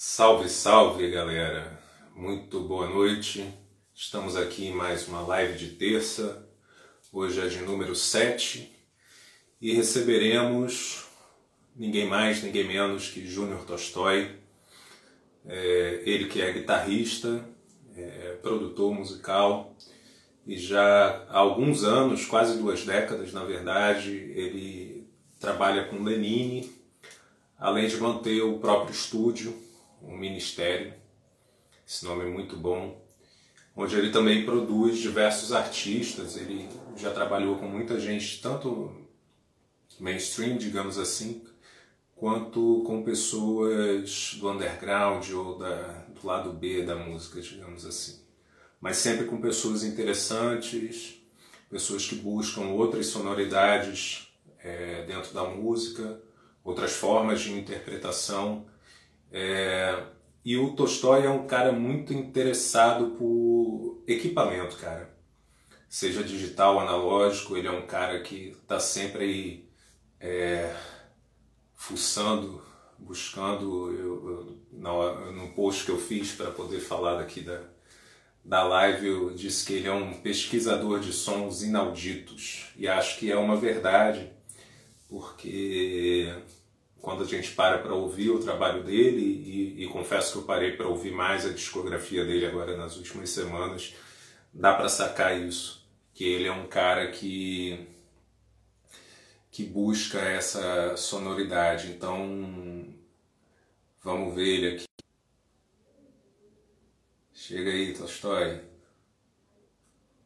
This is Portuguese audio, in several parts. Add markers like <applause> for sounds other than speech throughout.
Salve, salve, galera! Muito boa noite. Estamos aqui em mais uma live de terça. Hoje é de número 7 e receberemos ninguém mais, ninguém menos que Júnior Tolstói. É, ele que é guitarrista, é, produtor musical e já há alguns anos, quase duas décadas na verdade, ele trabalha com Lenine, além de manter o próprio estúdio um ministério, esse nome é muito bom, onde ele também produz diversos artistas, ele já trabalhou com muita gente, tanto mainstream, digamos assim, quanto com pessoas do underground ou da, do lado B da música, digamos assim. Mas sempre com pessoas interessantes, pessoas que buscam outras sonoridades é, dentro da música, outras formas de interpretação é, e o Tolstói é um cara muito interessado por equipamento, cara. Seja digital analógico, ele é um cara que está sempre aí é, fuçando, buscando. Eu, eu, no post que eu fiz para poder falar daqui da, da live, eu disse que ele é um pesquisador de sons inauditos. E acho que é uma verdade, porque quando a gente para para ouvir o trabalho dele, e, e confesso que eu parei para ouvir mais a discografia dele agora nas últimas semanas, dá para sacar isso, que ele é um cara que que busca essa sonoridade. Então, vamos ver ele aqui. Chega aí, Tolstói.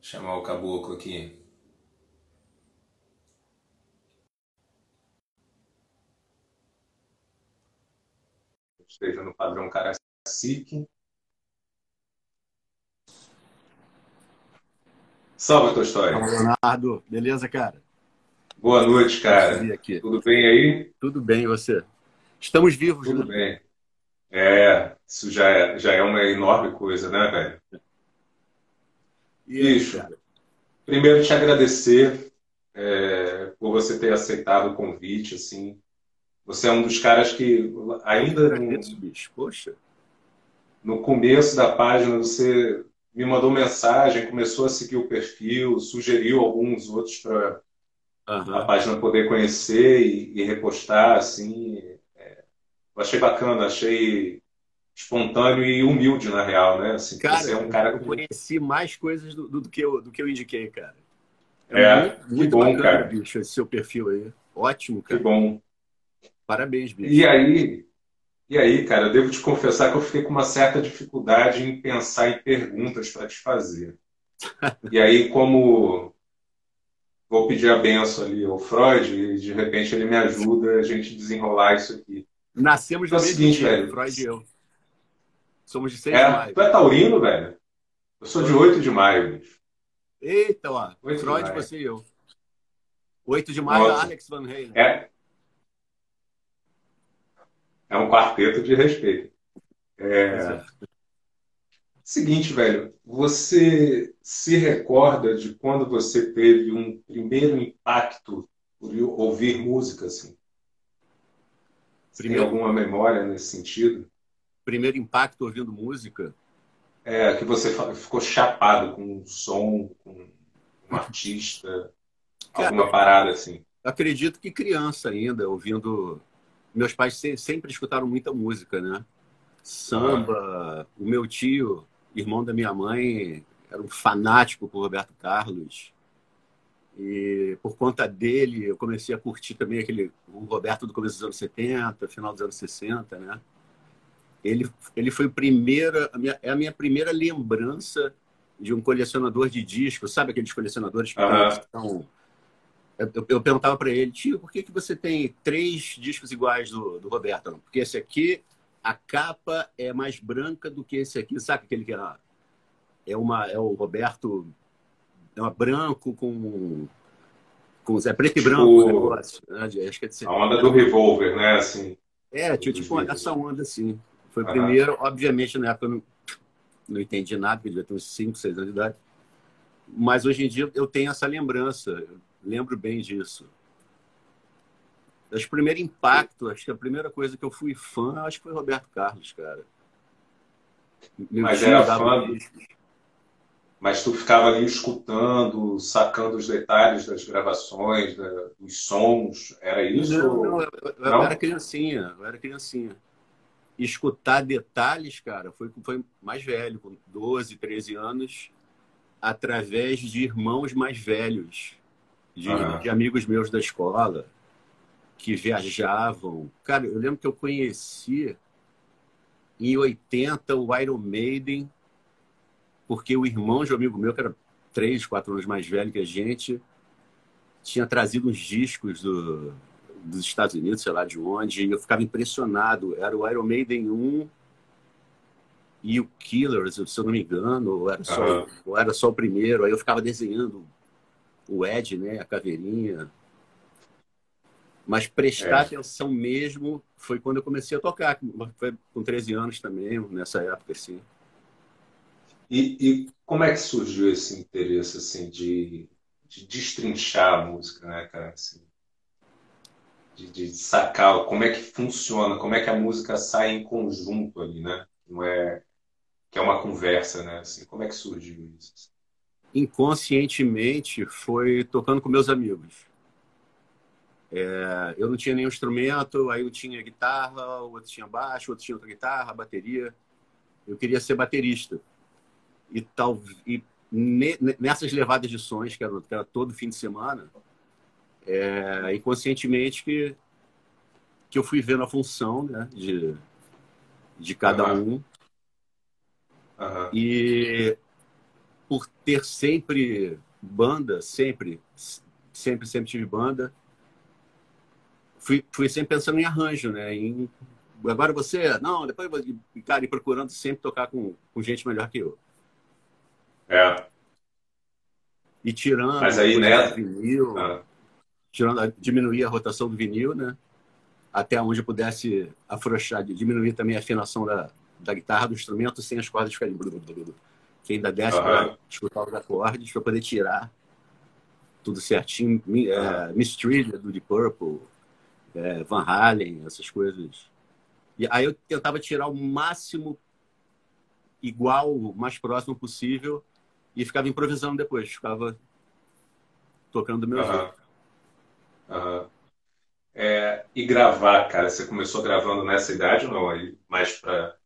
Chamar o caboclo aqui. Esteja no padrão Karasik. Salve. Fala, Leonardo. Beleza, cara? Boa noite, cara. Tudo bem aí? Tudo bem, você? Estamos vivos, Tudo né? bem. É, isso já é, já é uma enorme coisa, né, velho? Bicho, primeiro te agradecer é, por você ter aceitado o convite, assim, você é um dos caras que ainda no, bicho. Poxa. no começo da página você me mandou mensagem, começou a seguir o perfil, sugeriu alguns outros para uhum. a página poder conhecer e, e repostar, assim. É, eu achei bacana, achei espontâneo e humilde, na real, né? Assim, cara, você é um cara eu que... conheci mais coisas do, do, que eu, do que eu indiquei, cara. É, é muito, muito bom, bacana, cara. bicho, esse seu perfil aí. Ótimo, cara. Que bom. Parabéns, bicho. E aí, e aí, cara, eu devo te confessar que eu fiquei com uma certa dificuldade em pensar em perguntas para te fazer. e aí, como vou pedir a benção ali ao Freud, e de repente ele me ajuda a gente desenrolar isso aqui. Nascemos no é mesmo seguinte, dia, velho. Freud e eu. Somos de 6 é, de maio. Tu é taurino, velho? Eu sou de 8 de maio, bicho. Eita, ó. Freud, você e eu. 8 de maio, Nossa. Alex Van Halen. É, é um quarteto de respeito. É... Seguinte, velho, você se recorda de quando você teve um primeiro impacto por ouvir música, assim? Primeiro... Tem alguma memória nesse sentido? Primeiro impacto ouvindo música? É, que você ficou chapado com um som, com um artista, Cara, alguma parada assim. Acredito que criança ainda, ouvindo meus pais sempre escutaram muita música, né? Samba. O meu tio, irmão da minha mãe, era um fanático por Roberto Carlos. E por conta dele, eu comecei a curtir também aquele o Roberto do começo dos anos 70, final dos anos 60, né? Ele, ele foi primeira, a minha, é a minha primeira lembrança de um colecionador de discos, sabe aqueles colecionadores que uhum. estão eu, eu perguntava para ele, tio, por que, que você tem três discos iguais do, do Roberto? Porque esse aqui, a capa é mais branca do que esse aqui. Sabe aquele que é, é, uma, é o Roberto é uma branco com. com é preto e branco tipo, o negócio. Né? Acho que é de a onda do revólver, né? Assim, é, tio, tipo essa onda assim. Foi o uhum. primeiro, obviamente, na época eu não, não entendi nada, porque devia ter uns 5, 6 anos de idade. Mas hoje em dia eu tenho essa lembrança. Lembro bem disso. Acho primeiro impacto, acho que a primeira coisa que eu fui fã, acho que foi Roberto Carlos, cara. Meu Mas era fã. Mas tu ficava ali escutando, sacando os detalhes das gravações, da, dos sons, era isso? Não, não, eu, eu, não? era criancinha, eu era criancinha. Escutar detalhes, cara, foi, foi mais velho, com 12, 13 anos, através de irmãos mais velhos, de, ah. de amigos meus da escola que viajavam. Cara, eu lembro que eu conheci em 80 o Iron Maiden, porque o irmão de um amigo meu, que era três, quatro anos mais velho que a gente, tinha trazido uns discos do, dos Estados Unidos, sei lá de onde, e eu ficava impressionado. Era o Iron Maiden 1 e o Killers, se eu não me engano, ou era só, uhum. ou era só o primeiro. Aí eu ficava desenhando o Ed, né, a caveirinha. Mas prestar é. atenção mesmo foi quando eu comecei a tocar, foi com 13 anos também, nessa época, assim. E, e como é que surgiu esse interesse, assim, de, de destrinchar a música, né, cara? Assim, de, de, sacar como é que funciona, como é que a música sai em conjunto ali, né? Não é que é uma conversa, né? Assim, como é que surgiu isso? Inconscientemente foi tocando com meus amigos. É, eu não tinha nenhum instrumento, aí eu tinha guitarra, o outro tinha baixo, o outro tinha outra guitarra, bateria. Eu queria ser baterista. E, tal, e nessas levadas de sons, que era, que era todo fim de semana, é, inconscientemente que, que eu fui vendo a função né, de, de cada uhum. um. Uhum. E por ter sempre banda, sempre, sempre, sempre tive banda, fui, fui sempre pensando em arranjo, né? Em, agora você, não, depois vou ficar procurando sempre tocar com, com gente melhor que eu. É. E tirando Mas aí, né? vinil, ah. tirando, diminuir a rotação do vinil, né? Até onde eu pudesse afrouxar, diminuir também a afinação da, da guitarra, do instrumento, sem as cordas ficarem... Que ainda desce uhum. para escutar os acordes, para poder tirar tudo certinho. É, Miss Trilha, do Deep Purple, é, Van Halen, essas coisas. E aí eu tentava tirar o máximo igual, o mais próximo possível, e ficava improvisando depois, ficava tocando do meu uhum. jeito. Uhum. É, e gravar, cara, você começou gravando nessa idade ou não? Mais para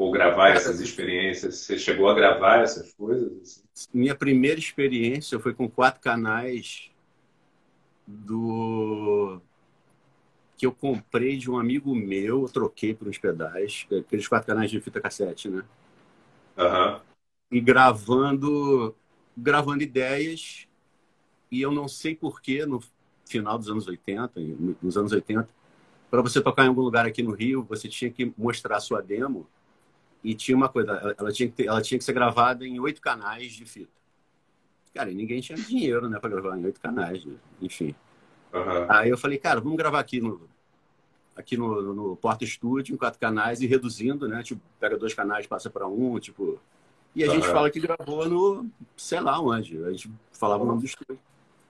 ou gravar essas experiências? Você chegou a gravar essas coisas? Assim? Minha primeira experiência foi com quatro canais do que eu comprei de um amigo meu, troquei por uns pedais, aqueles quatro canais de fita cassete, né? Uhum. E gravando, gravando ideias, e eu não sei porquê, no final dos anos 80, nos anos 80, para você tocar em algum lugar aqui no Rio, você tinha que mostrar a sua demo, e tinha uma coisa, ela tinha que, ter, ela tinha que ser gravada em oito canais de fita. Cara, e ninguém tinha dinheiro, né, para gravar em oito canais, né? enfim. Uhum. Aí eu falei, cara, vamos gravar aqui no, aqui no, no Porta Estúdio, em quatro canais, e reduzindo, né? Tipo, pega dois canais, passa para um, tipo. E a uhum. gente fala que gravou no, sei lá onde. A gente falava o nome do estúdio.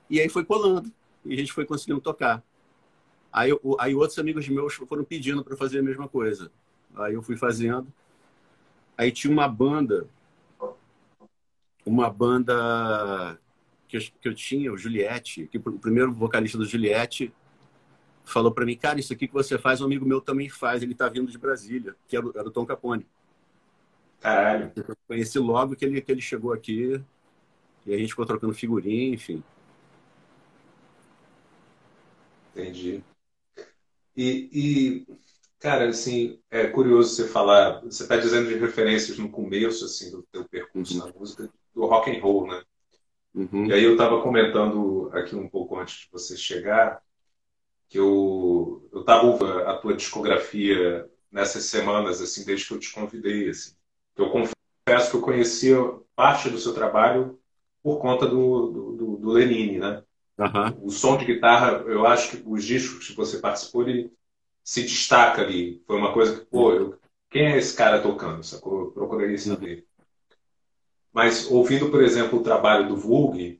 E aí foi colando. E a gente foi conseguindo tocar. Aí, aí outros amigos meus foram pedindo para fazer a mesma coisa. Aí eu fui fazendo. Aí tinha uma banda uma banda que eu, que eu tinha, o Juliette, que o primeiro vocalista do Juliette falou para mim, cara, isso aqui que você faz, um amigo meu também faz, ele tá vindo de Brasília, que era, era o Tom Capone. Caralho. Eu conheci logo que ele, que ele chegou aqui e a gente ficou trocando figurinha, enfim. Entendi. E, e, cara, assim, é curioso você falar, você está dizendo de referências no começo, assim, do teu percurso uhum. na música, do rock and roll, né? Uhum. E aí eu estava comentando aqui um pouco antes de você chegar que eu eu estava a tua discografia nessas semanas assim desde que eu te convidei assim. Eu confesso que eu conhecia parte do seu trabalho por conta do, do, do Lenine, né? Uhum. O som de guitarra, eu acho que os discos que você participou, ele se destaca ali. Foi uma coisa que, pô, eu, quem é esse cara tocando? Sacou? Eu procurei saber. Mas ouvindo, por exemplo, o trabalho do Vulg,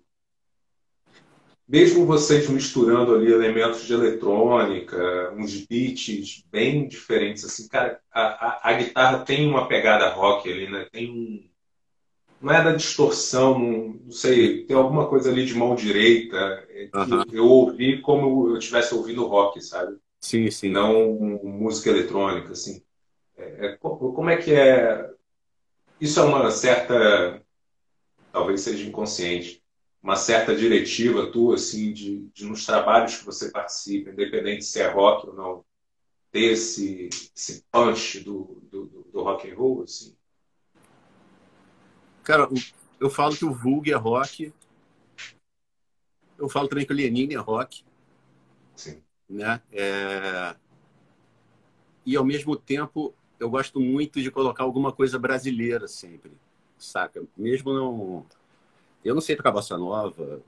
mesmo vocês misturando ali elementos de eletrônica, uns beats bem diferentes, assim, cara, a, a, a guitarra tem uma pegada rock ali, né? Tem um. Não é da distorção, não, não sei, tem alguma coisa ali de mão direita é, que uhum. eu ouvi como eu estivesse ouvindo rock, sabe? Sim, sim. Não música eletrônica, assim. É, é, como é que é? Isso é uma certa. Talvez seja inconsciente uma certa diretiva tua, assim, de, de nos trabalhos que você participa, independente se é rock ou não, ter esse, esse punch do, do, do rock and roll, assim? Cara, eu falo que o Vulg é rock. Eu falo também que o Lenine é rock. Sim. Né? É... E, ao mesmo tempo, eu gosto muito de colocar alguma coisa brasileira sempre, saca? Mesmo não eu não sei tocar bossa nova,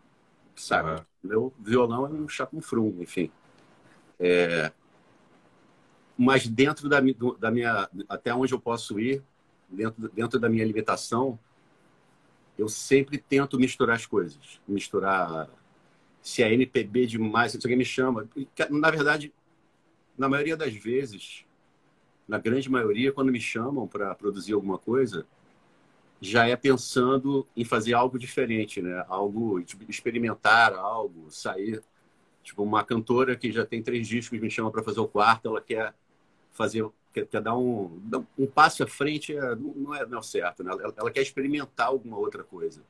sabe? Uhum. Meu violão é um chacunfrum, enfim. É... Mas dentro da, da minha... Até onde eu posso ir, dentro, dentro da minha limitação, eu sempre tento misturar as coisas. Misturar... Se é MPB demais, se alguém me chama... Na verdade, na maioria das vezes, na grande maioria, quando me chamam para produzir alguma coisa já é pensando em fazer algo diferente, né? Algo, tipo, experimentar algo, sair. Tipo, uma cantora que já tem três discos me chama para fazer o quarto, ela quer fazer, quer, quer dar um, um passo à frente, é, não, é, não é certo, né? Ela, ela, quer experimentar alguma outra coisa.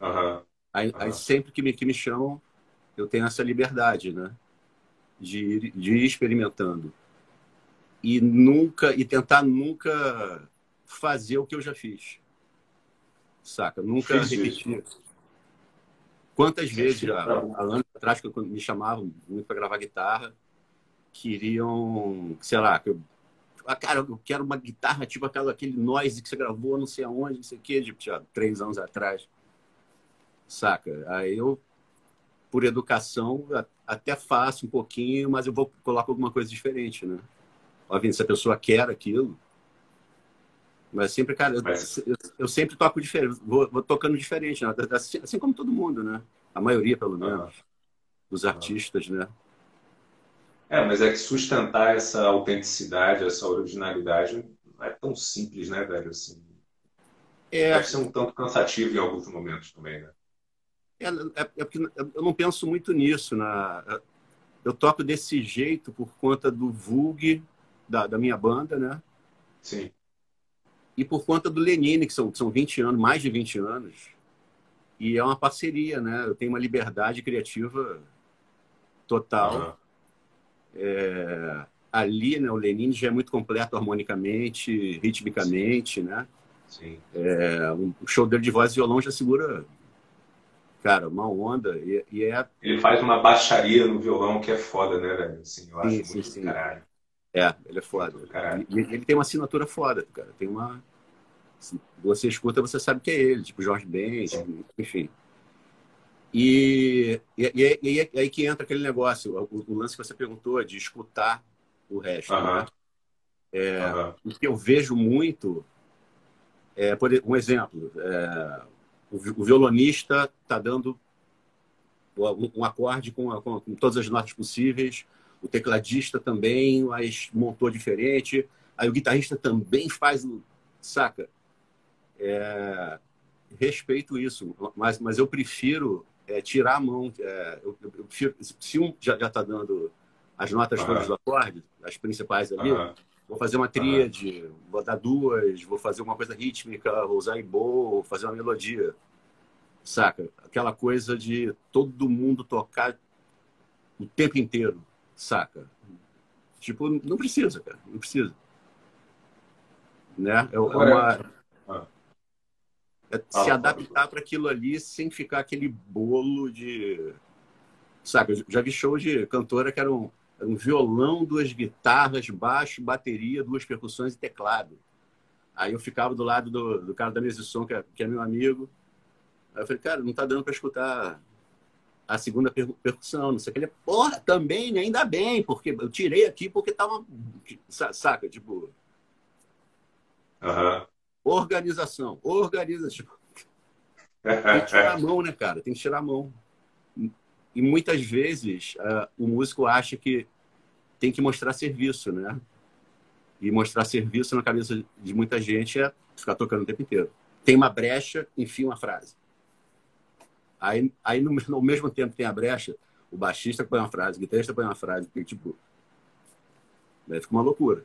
Uhum. Aí, aí, sempre que me, que me chamam, eu tenho essa liberdade, né? De ir, de ir experimentando. E nunca, e tentar nunca fazer o que eu já fiz. Saca? Nunca fiz repetir. Isso. Quantas vezes, há, há anos atrás, que me chamavam muito para gravar guitarra, queriam, sei lá, que eu, ah, cara, eu quero uma guitarra tipo aquela, aquele noise que você gravou não sei aonde, não sei o quê, de já, três anos atrás. Saca? Aí eu, por educação, até faço um pouquinho, mas eu vou colocar alguma coisa diferente, né? Óbvio, se a pessoa quer aquilo, mas sempre, cara, Mas... eu, eu, sempre toco diferente, vou, vou, tocando diferente, né? assim, assim, como todo mundo, né? A maioria, pelo menos, dos artistas, né? É, mas é que sustentar essa autenticidade, essa originalidade, não é tão simples, né, velho? Assim, é... Deve ser um tanto cansativo em alguns momentos também, né? É, é, é porque eu não penso muito nisso. Na, eu toco desse jeito por conta do Vulg, da, da minha banda, né? Sim e por conta do Lenine, que são, são 20 anos, mais de 20 anos. E é uma parceria, né? Eu tenho uma liberdade criativa total. Uhum. É, ali, né, o Lenine já é muito completo harmonicamente, ritmicamente, Sim. né? Sim. É, um show dele de voz e violão já segura, cara, uma onda. E, e, é... Ele faz uma baixaria no violão que é foda, né, velho? Assim, eu acho sim, muito sim, caralho. É, ele é foda. E, ele tem uma assinatura foda, cara. Tem uma. Você escuta, você sabe que é ele, tipo Jorge Ben, enfim. E, e, e, e, aí que entra aquele negócio, o, o, lance que você perguntou de escutar o resto. Né? é. O que eu vejo muito é, por um exemplo, é, o, violonista está dando um, acorde com, com, com todas as notas possíveis, o tecladista também, mas montou diferente. Aí o guitarrista também faz, saca? É, respeito isso, mas, mas eu prefiro é, tirar a mão. É, eu, eu, prefiro, se um já está dando as notas uhum. todas do acorde, as principais ali, uhum. Vou fazer uma tríade, uhum. vou dar duas, vou fazer uma coisa rítmica, vou usar ibo, vou fazer uma melodia. Saca? Aquela coisa de todo mundo tocar o tempo inteiro saca? Tipo, não precisa, cara, não precisa. Né? É, uma. Ah. É se adaptar para aquilo ali sem ficar aquele bolo de. Saca? Eu já vi show de cantora que era um, um violão, duas guitarras, baixo, bateria, duas percussões e teclado. Aí eu ficava do lado do, do cara da mesa de som, que é, que é meu amigo. Aí eu falei, cara, não tá dando para escutar a segunda percussão, não sei o que. Ele, porra, também, né? ainda bem, porque eu tirei aqui porque tava. Saca? Tipo. Uhum. Organização. Organiza. Tipo, tem que tirar a mão, né, cara? Tem que tirar a mão. E muitas vezes uh, o músico acha que tem que mostrar serviço, né? E mostrar serviço na cabeça de muita gente é ficar tocando o tempo inteiro. Tem uma brecha, enfia uma frase. Aí, aí no, <laughs> no mesmo tempo tem a brecha, o baixista põe uma frase, o guitarrista põe uma frase, porque, tipo, Daí fica uma loucura.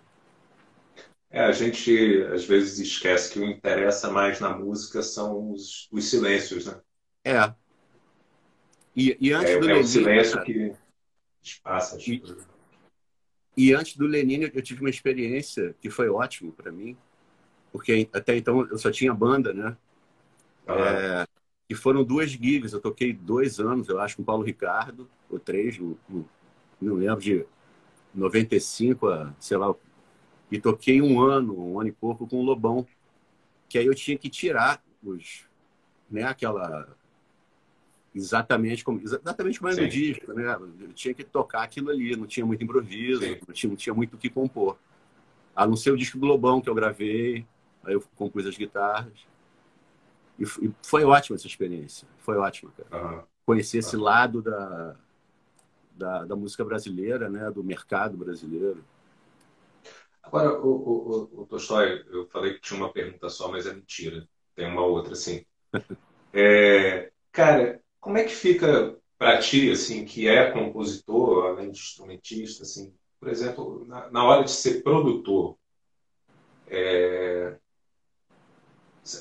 É, a gente às vezes esquece que o que interessa mais na música são os, os silêncios, né? É. E, e antes é, do é Lenin, silêncio cara, que espaça as e, e antes do Lenin, eu tive uma experiência que foi ótimo para mim, porque até então eu só tinha banda, né? Ah. É, e foram duas gigs, eu toquei dois anos, eu acho, com o Paulo Ricardo, ou três, não, não lembro de 95 a, sei lá, e toquei um ano, um ano e pouco com o Lobão, que aí eu tinha que tirar os, né, aquela exatamente como exatamente como é no disco, né? Eu tinha que tocar aquilo ali, não tinha muito improviso, não tinha, não tinha muito o que compor. A não ser o disco do Lobão que eu gravei, aí eu compus as guitarras. E foi ótima essa experiência, foi ótima, cara. Uhum. Conhecer esse lado da, da, da música brasileira, né, do mercado brasileiro. Agora, o, o, o, Tolstói, eu falei que tinha uma pergunta só, mas é mentira. Tem uma outra, sim. <laughs> é, cara, como é que fica para ti, assim, que é compositor, além de instrumentista, assim, por exemplo, na, na hora de ser produtor, é,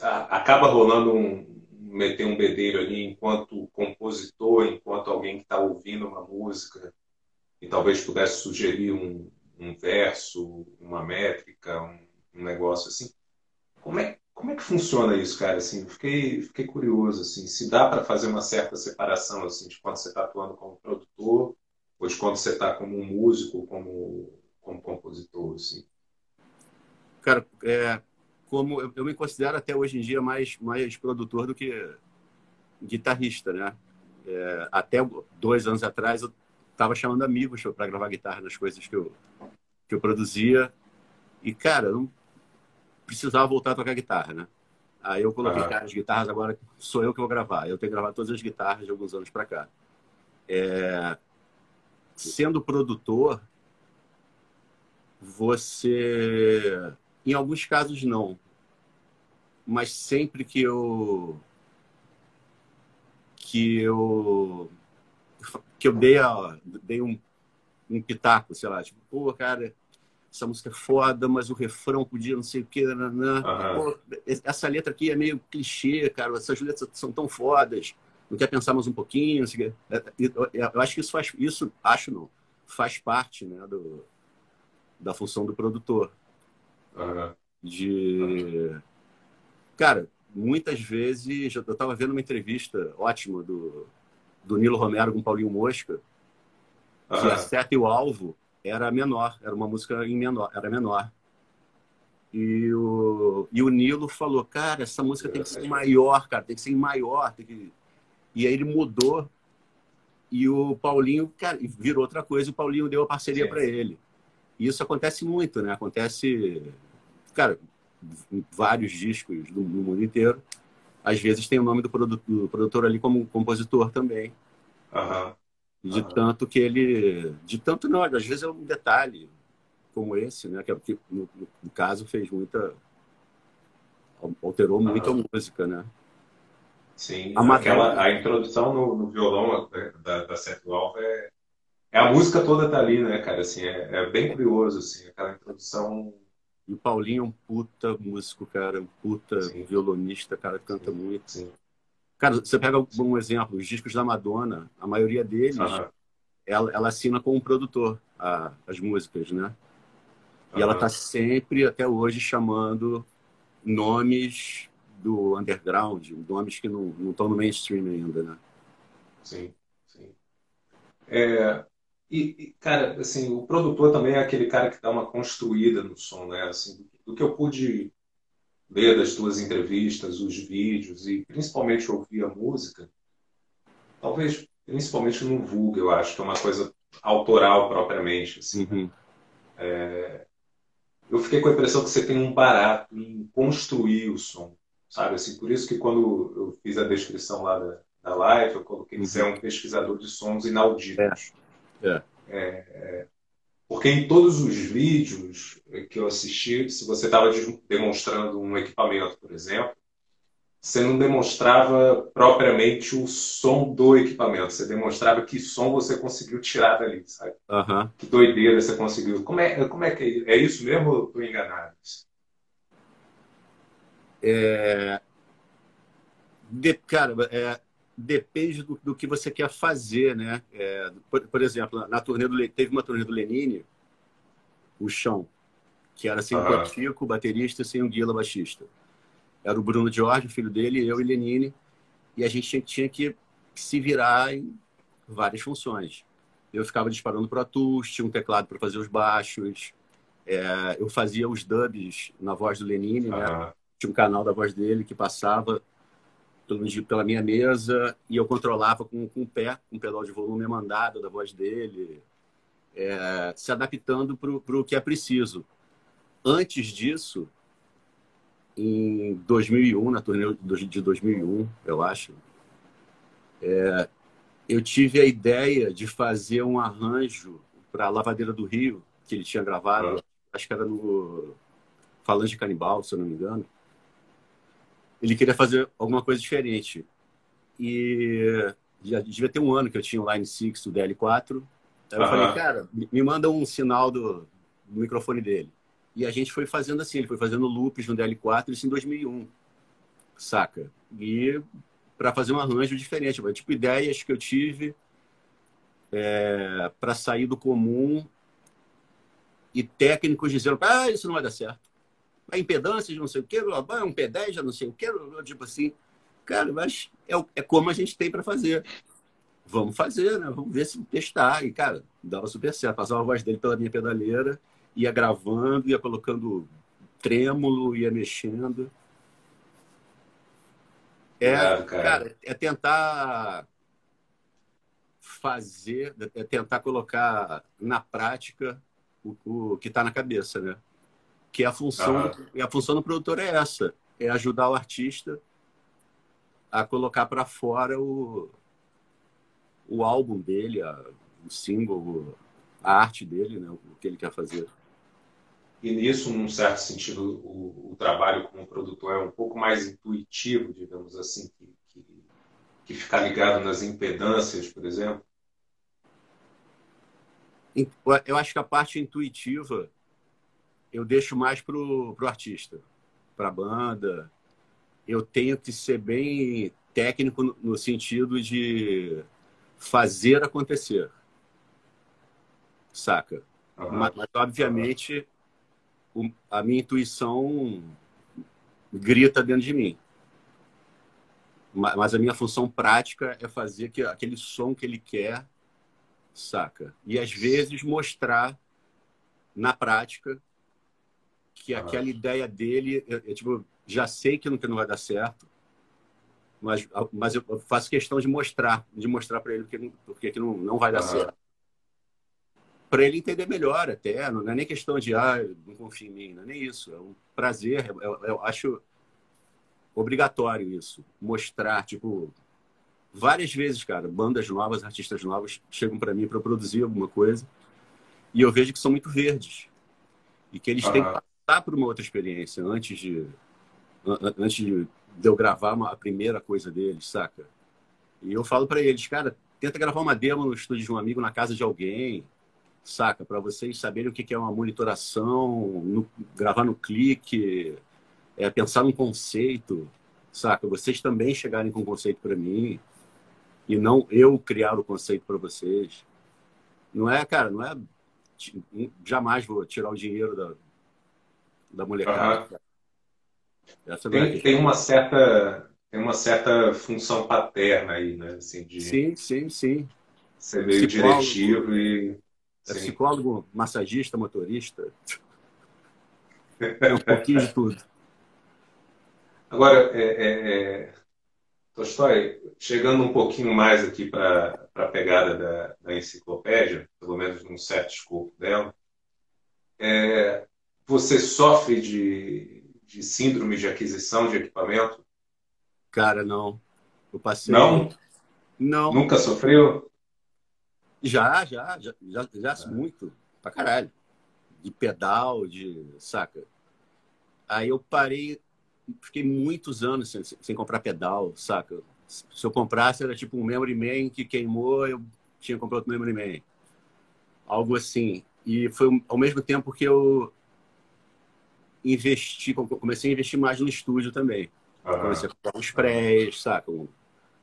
acaba rolando um, meter um bedelho ali enquanto compositor, enquanto alguém que está ouvindo uma música e talvez pudesse sugerir um, um verso, uma métrica, um, um, negócio assim. Como é, como é que funciona isso, cara? Assim, fiquei, fiquei curioso, assim, se dá para fazer uma certa separação assim, de quando você está atuando como produtor ou de quando você está como um músico, como, como compositor, assim. Cara, é, como eu, eu, me considero até hoje em dia mais mais produtor do que guitarrista, né? É, até dois anos atrás eu estava chamando amigos para gravar guitarra nas coisas que eu que eu produzia e cara não precisava voltar a tocar guitarra, né? Aí eu coloquei ah. as guitarras agora sou eu que vou gravar. Eu tenho gravado todas as guitarras de alguns anos para cá. É, sendo produtor, você em alguns casos, não. Mas sempre que eu. que eu. que eu dei, a, dei um, um pitaco, sei lá, tipo, pô, cara, essa música é foda, mas o refrão podia não sei o que. Pô, essa letra aqui é meio clichê, cara, essas letras são tão fodas, não quer pensar mais um pouquinho? Assim, eu acho que isso faz, isso, acho não, faz parte, né, do, da função do produtor. Uhum. De. Cara, muitas vezes. Eu estava vendo uma entrevista ótima do, do Nilo Romero com Paulinho Mosca, que a seta e o alvo era menor, era uma música em menor, era menor. E o, e o Nilo falou, cara, essa música tem que ser maior, cara, tem que ser maior. Tem que... E aí ele mudou e o Paulinho, cara, virou outra coisa, o Paulinho deu a parceria para ele. E isso acontece muito, né? Acontece, cara, em vários discos do, do mundo inteiro. Às vezes tem o nome do, produto, do produtor ali como compositor também. Uhum. De tanto que ele. De tanto não, às vezes é um detalhe como esse, né? Que, é no, no caso fez muita. alterou muito a música, né? Sim, a, aquela, a introdução no, no violão da, da Sete Alva é, é a música toda tá ali, né, cara? Assim, é, é bem curioso, assim, aquela introdução. E o Paulinho é um puta músico, cara, um puta sim. violonista, cara, canta sim, muito. Sim. Cara, você pega um exemplo, os discos da Madonna, a maioria deles, ela, ela assina com um produtor a, as músicas, né? E ela tá sempre, até hoje, chamando nomes do underground, nomes que não estão no mainstream ainda, né? Sim, sim. É, e, cara, assim, o produtor também é aquele cara que dá uma construída no som, né? Assim, do que eu pude ver das tuas entrevistas, os vídeos e principalmente ouvir a música, talvez principalmente no vulgo, eu acho que é uma coisa autoral propriamente, assim. Uhum. É... Eu fiquei com a impressão que você tem um barato em construir o som, sabe? Assim, por isso que quando eu fiz a descrição lá da, da live, eu coloquei que você é um pesquisador de sons inauditos. É. É. É, é. Porque em todos os vídeos que eu assisti, se você estava demonstrando um equipamento, por exemplo, você não demonstrava propriamente o som do equipamento, você demonstrava que som você conseguiu tirar dali, sabe? Uhum. Que doideira você conseguiu. Como é, como é que é? É isso mesmo ou estou enganado? É... De, cara, é, depende do, do, que você quer fazer, né? É, por, por, exemplo, na turnê do teve uma turnê do Lenine, o chão, que era sem o Chico, baterista, sem o Guila, baixista. Era o Bruno Jorge, o filho dele, eu e Lenine, e a gente tinha, tinha que se virar em várias funções. Eu ficava disparando para Atus, tinha um teclado para fazer os baixos, é, eu fazia os dubs na voz do Lenine, né? Tinha um canal da voz dele que passava pela minha mesa e eu controlava com, com o pé, com o pedal de volume mandado da voz dele, é, se adaptando para o que é preciso. Antes disso, em 2001, na turnê de 2001, eu acho, é, eu tive a ideia de fazer um arranjo para a Lavadeira do Rio, que ele tinha gravado, ah. acho que era no Falange Canibal, se eu não me engano ele queria fazer alguma coisa diferente. E já devia ter um ano que eu tinha o Line 6 do DL4. Aí eu falei, cara, me manda um sinal do, do, microfone dele. E a gente foi fazendo assim, ele foi fazendo loops no DL4, isso em 2001, saca? E para fazer um arranjo diferente, tipo, ideias que eu tive é, para sair do comum e técnicos dizendo, ah, isso não vai dar certo a impedância de não sei o quê, é um P10 já não sei o quê, tipo assim. Cara, mas é, é como a gente tem para fazer. Vamos fazer, né? Vamos ver se testar. E, cara, dava super certo. Passava a voz dele pela minha pedaleira, ia gravando, ia colocando trêmulo, ia mexendo. É, cara. cara, é tentar fazer, é tentar colocar na prática o, o que está na cabeça, né? Que a função ah. e a função do produtor é essa é ajudar o artista a colocar para fora o o álbum dele a, o single a arte dele né o que ele quer fazer e nisso num certo sentido o, o trabalho como produtor é um pouco mais intuitivo digamos assim que, que, que ficar ligado nas impedâncias por exemplo eu acho que a parte intuitiva eu deixo mais pro, pro artista, pra banda. Eu tenho que ser bem técnico no, no sentido de fazer acontecer. Saca? Uhum. Mas, mas, obviamente, o, a minha intuição grita dentro de mim. Mas, mas a minha função prática é fazer que, aquele som que ele quer, saca? E às vezes mostrar na prática que aquela ideia dele, eu, eu, tipo, já sei que não, que não vai dar certo, mas, mas eu faço questão de mostrar, de mostrar para ele porque, porque que não, não vai dar certo. Para ele entender melhor até, não é nem questão de, ah, não confia em mim, não é nem isso. É um prazer, eu, eu acho obrigatório isso. Mostrar, tipo, várias vezes, cara, bandas novas, artistas novos chegam para mim para produzir alguma coisa e eu vejo que são muito verdes e que eles têm por uma outra experiência antes de antes de eu gravar uma, a primeira coisa deles, saca? E eu falo para eles, cara, tenta gravar uma demo no estúdio de um amigo, na casa de alguém, saca? Para vocês saberem o que é uma monitoração, no, gravar no clique, é, pensar num conceito, saca? Vocês também chegarem com um conceito para mim e não eu criar o conceito para vocês. Não é, cara, não é. Jamais vou tirar o dinheiro da, da molecada. Uhum. Tem, é tem, uma certa tem uma certa função paterna aí, né? Assim, de sim, sim, sim. Ser meio psicólogo, diretivo e. É psicólogo, massagista, motorista. É um pouquinho de tudo. <laughs> Agora, é, é, é... Tolstói, chegando um pouquinho mais aqui para a pegada da, da, enciclopédia, pelo menos num certo escopo dela, é, você sofre de, de síndrome de aquisição de equipamento? Cara, não. Eu passei. Não? Não. Nunca sofreu? Já, já, já, já, já é. muito. Pra caralho. De pedal, de. Saca? Aí eu parei, fiquei muitos anos sem, sem comprar pedal, saca? Se eu comprasse, era tipo um Memory Man que queimou, eu tinha comprado outro Memory Man. Algo assim. E foi ao mesmo tempo que eu investi, comecei a investir mais no estúdio também. Uhum. Comecei a comprar uns prés, saca? Um,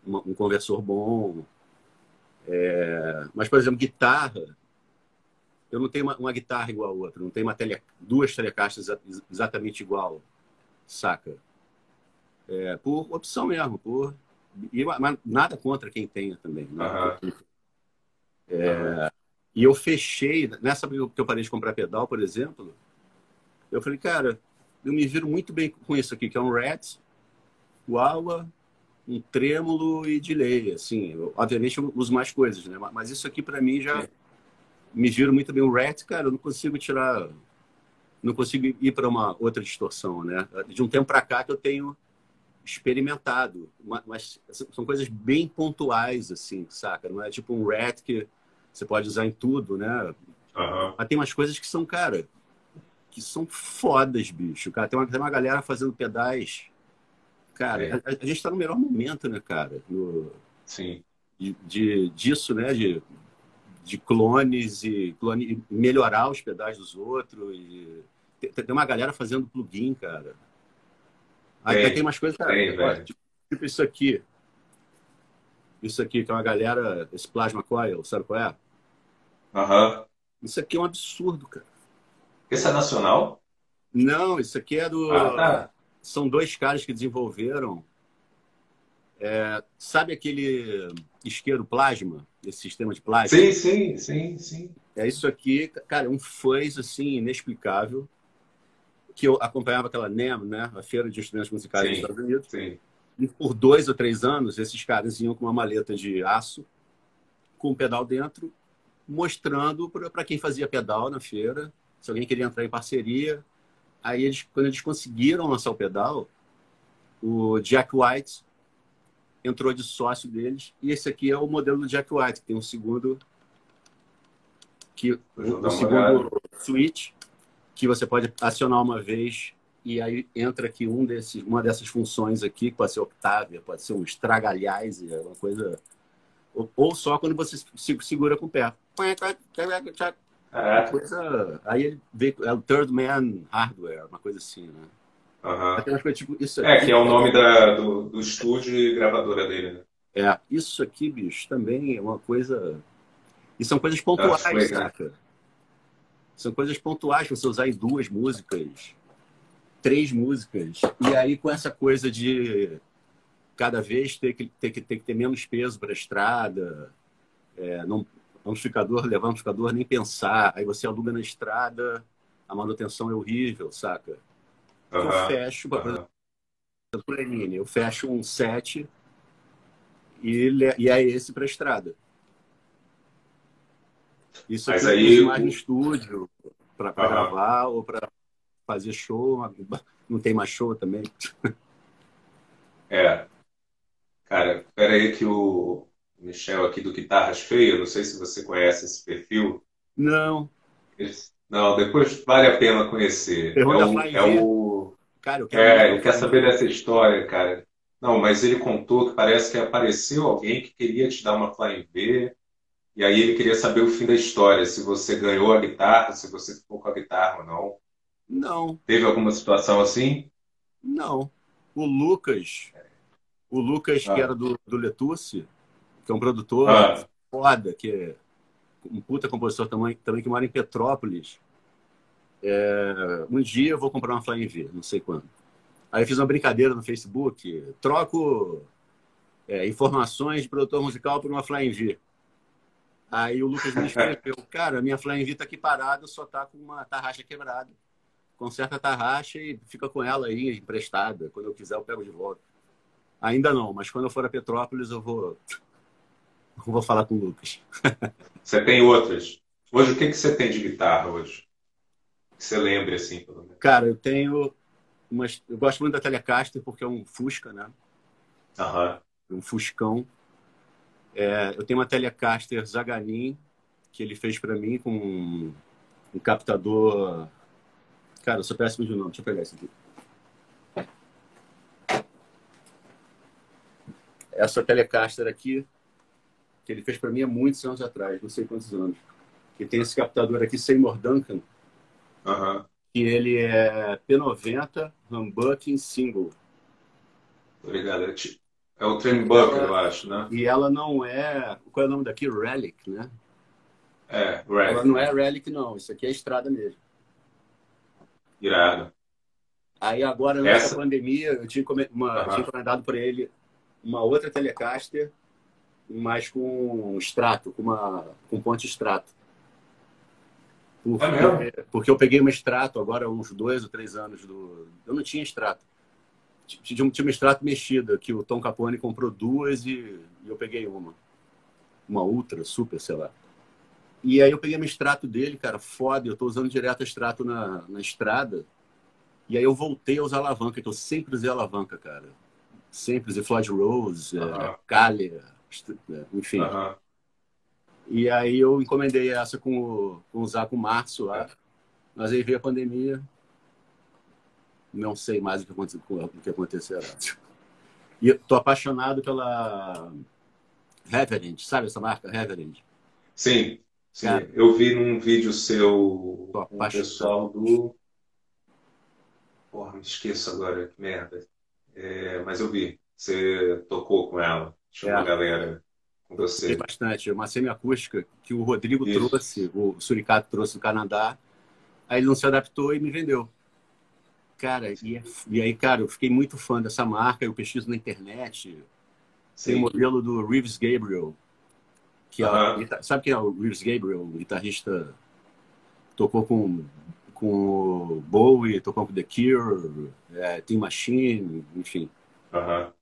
um conversor bom. É... Mas, por exemplo, guitarra, eu não tenho uma, uma guitarra igual a outra, não tenho uma tele, duas telecaixas exatamente igual, saca? É, por opção mesmo, por e, mas nada contra quem tenha também. Uhum. É, e eu fechei, nessa que eu parei de comprar pedal, por exemplo, eu falei, cara, eu me viro muito bem com isso aqui, que é um Rat, Wawa, um trêmulo e delay, assim. Eu, obviamente eu uso mais coisas, né? Mas isso aqui para mim já me viro muito bem. O Rat, cara, eu não consigo tirar, não consigo ir para uma outra distorção, né? De um tempo para cá que eu tenho experimentado, mas são coisas bem pontuais, assim, saca? Não é tipo um Rat que você pode usar em tudo, né? Uhum. Mas tem umas coisas que são, cara, que são fodas, bicho. Cara, tem uma, tem uma galera fazendo pedais. Cara, é. a, a, gente está no melhor momento, né, cara? No, Sim. De, de, disso, né? De, de clones e clone, melhorar os pedais dos outros. E, tem, tem uma galera fazendo plugin, cara. Aí tem, tem umas coisas, cara, tem, tipo, tipo, isso aqui. Isso aqui, que é uma galera, esse Plasma Coil, sabe qual é? Aham. Uhum. Isso aqui é um absurdo, cara. Esse é nacional? Não, isso aqui é do. Ah, tá. São dois caras que desenvolveram. É, sabe aquele isqueiro plasma, esse sistema de plasma? Sim, sim, sim, sim. É isso aqui, cara, um fãs assim inexplicável que eu acompanhava aquela NEM, né, a Feira de Instrumentos Musicais sim, dos Estados Unidos. Sim. E por dois ou três anos, esses caras iam com uma maleta de aço, com um pedal dentro, mostrando para quem fazia pedal na feira, se alguém queria entrar em parceria. Aí, eles, quando eles conseguiram lançar o pedal, o Jack White entrou de sócio deles. E esse aqui é o modelo do Jack White, que tem um segundo que um, segundo switch que você pode acionar uma vez e aí entra aqui um desses, uma dessas funções aqui, que pode ser Octavia, pode ser um estragalhais, uma coisa ou, ou só quando você se segura com o pé. É. Coisa, aí ele veio, é o Third Man Hardware, uma coisa assim, né? Uhum. tipo, isso é, que é o nome da, do, do estúdio e gravadora dele, né? É, isso aqui, bicho, também é uma coisa. E são coisas pontuais, ah, saca? São coisas pontuais você usar em duas músicas, três músicas. E aí, com essa coisa de cada vez ter que ter, que, ter, que ter menos peso para a estrada, é, não, amplificador, levar amplificador, nem pensar. Aí você aluga na estrada, a manutenção é horrível, saca? Uhum. Eu fecho, por exemplo, eu fecho um set e, e é esse para estrada. Isso aqui aí, mais no estúdio para uhum. gravar ou para fazer show. <laughs> Não tem mais show também. É. Cara, espera aí que o, Michel aqui do Guitarras Feias, não sei se você conhece esse perfil. Não. Não, depois vale a pena conhecer. É o, é o... Cara, eu quero é, ele quer saber dessa história, cara. Não, mas ele contou que parece que apareceu alguém que queria te dar uma Flying V, e aí ele queria saber o fim da história, se você ganhou a guitarra, se você ficou com a guitarra ou não. Não. Teve alguma situação assim? Não. O Lucas, o Lucas ah. que era do, do Letucci, que é um produtor ah. foda, que é um puta compositor também, também que mora em Petrópolis. É, um dia eu vou comprar uma Flying V, não sei quando. Aí eu fiz uma brincadeira no Facebook, troco é, informações de produtor musical por uma Flying V. Aí o Lucas me <laughs> escreveu, cara, minha Flying V tá aqui parada, só tá com uma tarraxa quebrada. Conserta a tarraxa e fica com ela aí emprestada. Quando eu quiser eu pego de volta. Ainda não, mas quando eu for a Petrópolis eu vou vou falar com o Lucas. você tem outras? Hoje, o que, que você tem de guitarra hoje? Que você lembre, assim, pelo menos. Cara, eu tenho umas... Eu gosto muito da Telecaster porque é um Fusca, né? Aham. Um Fuscão. É, eu tenho uma Telecaster Zaganin que ele fez para mim com um, um, captador. Cara, eu sou péssimo de nome. Deixa eu pegar esse aqui. Essa Telecaster aqui, que ele fez para mim há muitos anos atrás, não sei quantos anos. Que tem esse captador aqui, Seymour Duncan. Uhum. Que ele é P90 Humbucking Single. Obrigado. É, é o Trimbucker, eu acho, né? E ela não é. Qual é o nome daqui? Relic, né? É, Relic. Ela não é Relic, não. Isso aqui é estrada mesmo. Irado. Aí agora, nessa Essa... pandemia, eu tinha, uma, uhum. tinha encomendado para ele uma outra Telecaster, mas com extrato, com, uma, com ponte extrato. Porque, é mesmo? porque eu peguei uma extrato agora, uns dois ou três anos do. Eu não tinha extrato. Tinha, tinha uma extrato mexida, que o Tom Capone comprou duas e, e eu peguei uma. Uma ultra, super, sei lá. E aí eu peguei meu extrato dele, cara, foda, eu tô usando direto extrato na, na estrada. E aí eu voltei a usar alavanca, que eu sempre usei alavanca, cara. Sempre usei Floyd Rose, uh -huh. Kalia, enfim. Uh -huh. E aí eu encomendei essa com o, com o Zaco Março lá. Mas aí veio a pandemia. Não sei mais o que aconteceu. O que acontecerá. E tô apaixonado pela Reverend, sabe essa marca, Reverend? Sim, sim. Cara, eu vi num vídeo seu pessoal do. Porra, me esqueço agora, que merda. É, mas eu vi. Você tocou com ela, chamou é. a galera com você. bastante. Uma semiacústica que o Rodrigo Isso. trouxe, o Suricato trouxe do Canadá. Aí ele não se adaptou e me vendeu. Cara, e, é e, aí, cara, eu fiquei muito fã dessa marca, eu pesquiso na internet. Sim. Tem o modelo do Reeves Gabriel, que é, sabe quem é o Reeves Gabriel, o guitarrista tocou com com o Bowie, tocou com The Cure, é, Team Machine, enfim. Uh -huh.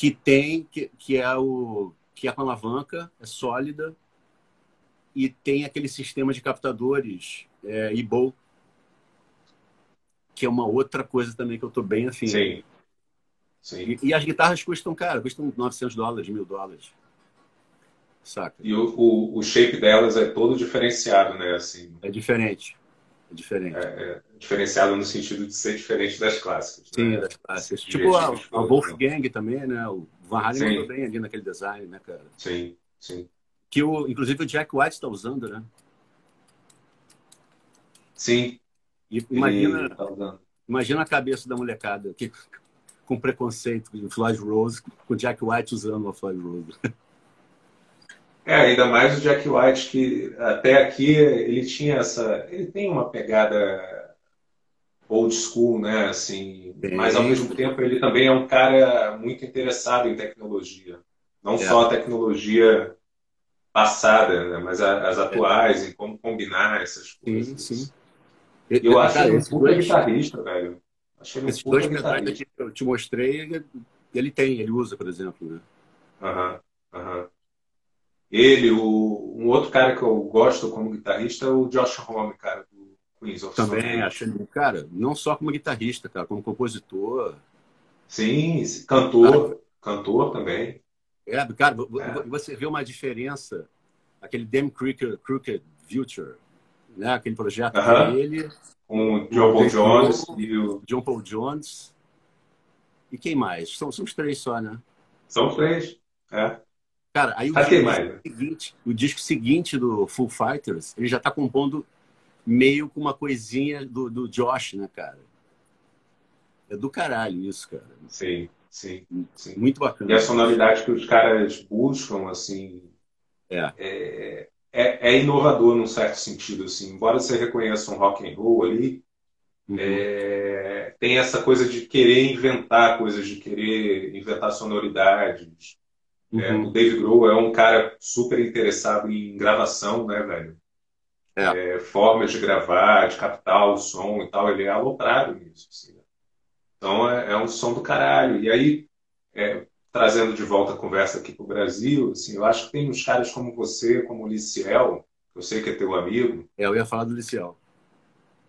Que tem, que, que é o que é com alavanca, é sólida e tem aquele sistema de captadores é, e-bow, que é uma outra coisa também que eu estou bem afim. Sim. Sim. E, e, as guitarras custam, cara, custam 900 dólares, mil dólares. Saca? E o, o, o, shape delas é todo diferenciado, né? Assim. É diferente. É diferente. É, é diferenciado no sentido de ser diferente das clássicas. Sim, né? das clássicas. Tipo a, a Wolfgang também, né? O Van Halen mandou bem ali naquele design, né, cara? Sim, sim. Que o, inclusive o Jack White está usando, né? Sim. E imagina, tá imagina a cabeça da molecada que, <laughs> com preconceito com Floyd Rose, com o Jack White usando a Floyd Rose. <laughs> É, ainda mais o Jack White, que até aqui ele tinha essa. Ele tem uma pegada old school, né? Assim, Bem... mas ao mesmo tempo ele também é um cara muito interessado em tecnologia. Não é. só a tecnologia passada, né? mas as atuais, é. em como combinar essas coisas. Sim, sim. Eu, acho ele um puta guitarrista, velho. Achei Esses dois que eu te mostrei, ele tem, ele usa, por exemplo. Né? Aham, aham. Ele, o, um outro cara que eu gosto como guitarrista é o Josh Homme, cara, do Queens of Também acho ele, cara, não só como guitarrista, cara, como compositor. Sim, cantor, cara, cantor também. É, cara, é. você vê uma diferença, aquele Damn Crooked, Crooked Future, né? aquele projeto uh -huh. dele. Com o John Paul Jones e o... John Paul Jones. E quem mais? São, são os três só, né? São os três, é. Cara, aí o disco, seguinte, o disco seguinte do Full Fighters, ele já tá compondo meio com uma coisinha do, do Josh, né, cara? É do caralho isso, cara. Sim, sim, sim. Muito bacana. E a sonoridade que os caras buscam, assim, é. É, é, é inovador num certo sentido, assim. Embora você reconheça um rock and roll ali, uhum. é, tem essa coisa de querer inventar coisas, de querer inventar sonoridades, uhum. É, o Dave Grohl é um cara super interessado em gravação, né, velho? É. É, formas de gravar, de captar o som e tal. Ele é aloprado nisso. Assim, né? Então é, é, um som do caralho. E aí, é, trazendo de volta a conversa aqui pro Brasil, assim, eu acho que tem uns caras como você, como o Liciel, que eu sei que é teu amigo. É, eu ia falar do Liciel.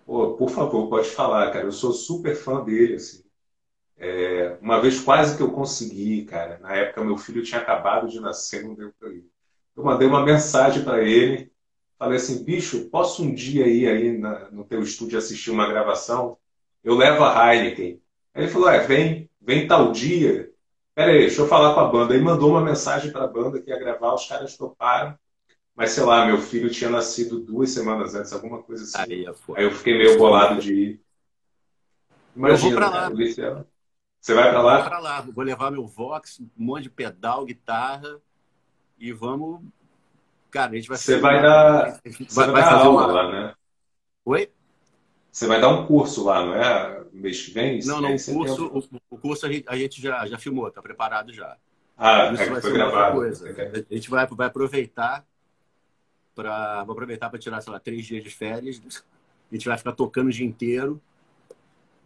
Pô, por favor, pode falar, cara. Eu sou super fã dele, assim. É, uma vez quase que eu consegui, cara. Na época, meu filho tinha acabado de nascer, não deu para ir. Eu mandei uma mensagem para ele. Falei assim, bicho, posso um dia ir aí na, no teu estúdio assistir uma gravação? Eu levo a Heineken. Aí ele falou, é, vem, vem tal dia. Pera aí, deixa eu falar com a banda. Aí mandou uma mensagem para a banda que ia gravar, os caras toparam. Mas sei lá, meu filho tinha nascido duas semanas antes, alguma coisa assim. Aí, aí eu fiquei meio bolado de ir. Imagina, eu vou pra lá. Né? Você vai para lá? Vou para lá. Vou levar meu Vox, um monte de pedal, guitarra e vamos. Cara, a gente vai. Você vai dar. Você vai, vai dar aula uma... lá, né? Oi? Você vai dar um curso lá, não é? Mês que vem? Não, não. O curso, o, o, curso a gente, a gente já, já filmou, está preparado já. Ah, Isso é vai foi gravado. Coisa. A gente vai, vai aproveitar para aproveitar para tirar, sei lá, três dias de férias. A gente vai ficar tocando o dia inteiro.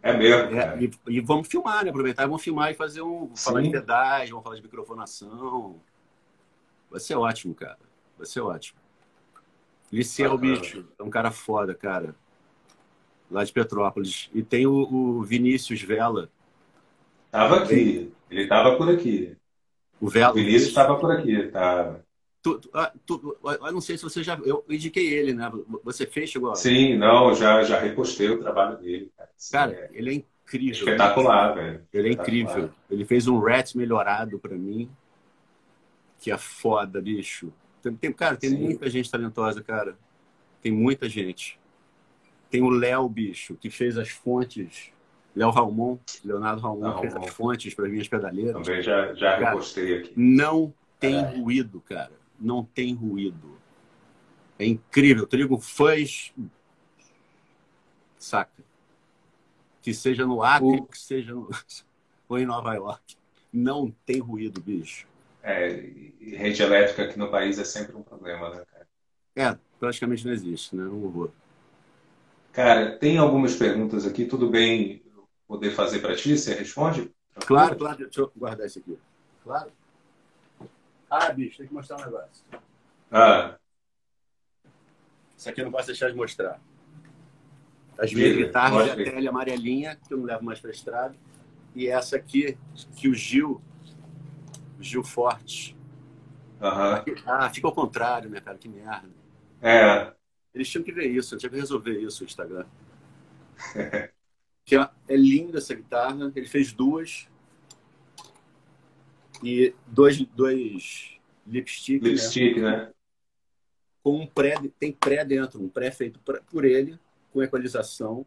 É mesmo. É, e, e, vamos filmar, né? Aproveitar, vamos filmar e fazer um. Sim. Falar de pedais, vamos falar de microfonação. Vai ser ótimo, cara. Vai ser ótimo. Liceu, ah, bicho, é um cara foda, cara. Lá de Petrópolis. E tem o, o Vinícius Vela. Tava aqui. Ele tava por aqui. O Vela. O Vinícius estava por aqui, tá. Tu, tu, ah, eu não sei se você já. Eu indiquei ele, né? Você fez, chegou? Sim, não, já, já repostei o trabalho dele. Cara, cara é... ele é incrível. Espetacular, né? velho. Ele é incrível. Ele fez um Rat melhorado para mim, que é foda, bicho. Tem, tem cara, tem Sim. muita gente talentosa, cara. Tem muita gente. Tem o Léo, bicho, que fez as fontes. Léo Ramon, Leonardo Ramon, fez as fontes para minhas pedaleiras. Também já, já repostei aqui. Não tem é. ruído, cara não tem ruído. É incrível. Trigo fãs. Saca? Que seja no Acre, o... que seja no... <laughs> ou em Nova York. Não tem ruído, bicho. É, rede elétrica aqui no país é sempre um problema, né, cara? É, praticamente não existe, né? Um horror. Cara, tem algumas perguntas aqui. Tudo bem poder fazer para ti? Você responde? Claro, claro. Deixa eu guardar isso aqui. Claro. Ah, bicho, tem que mostrar um negócio. Ah. Isso aqui eu não posso deixar de mostrar. As minhas guitarras de tele amarelinha, que eu não levo mais para estrada. E essa aqui, que o Gil, o Gil Forte. Uhum. Ah, fica ao contrário, né, cara? Que merda. É. Eles tinham que ver isso, eu tinha que resolver isso no Instagram. <laughs> que é, é linda essa guitarra. Ele fez duas e dois, dois lipstick, lipstick né? né? Com um pré, tem pré dentro, um pré feito por ele, com equalização.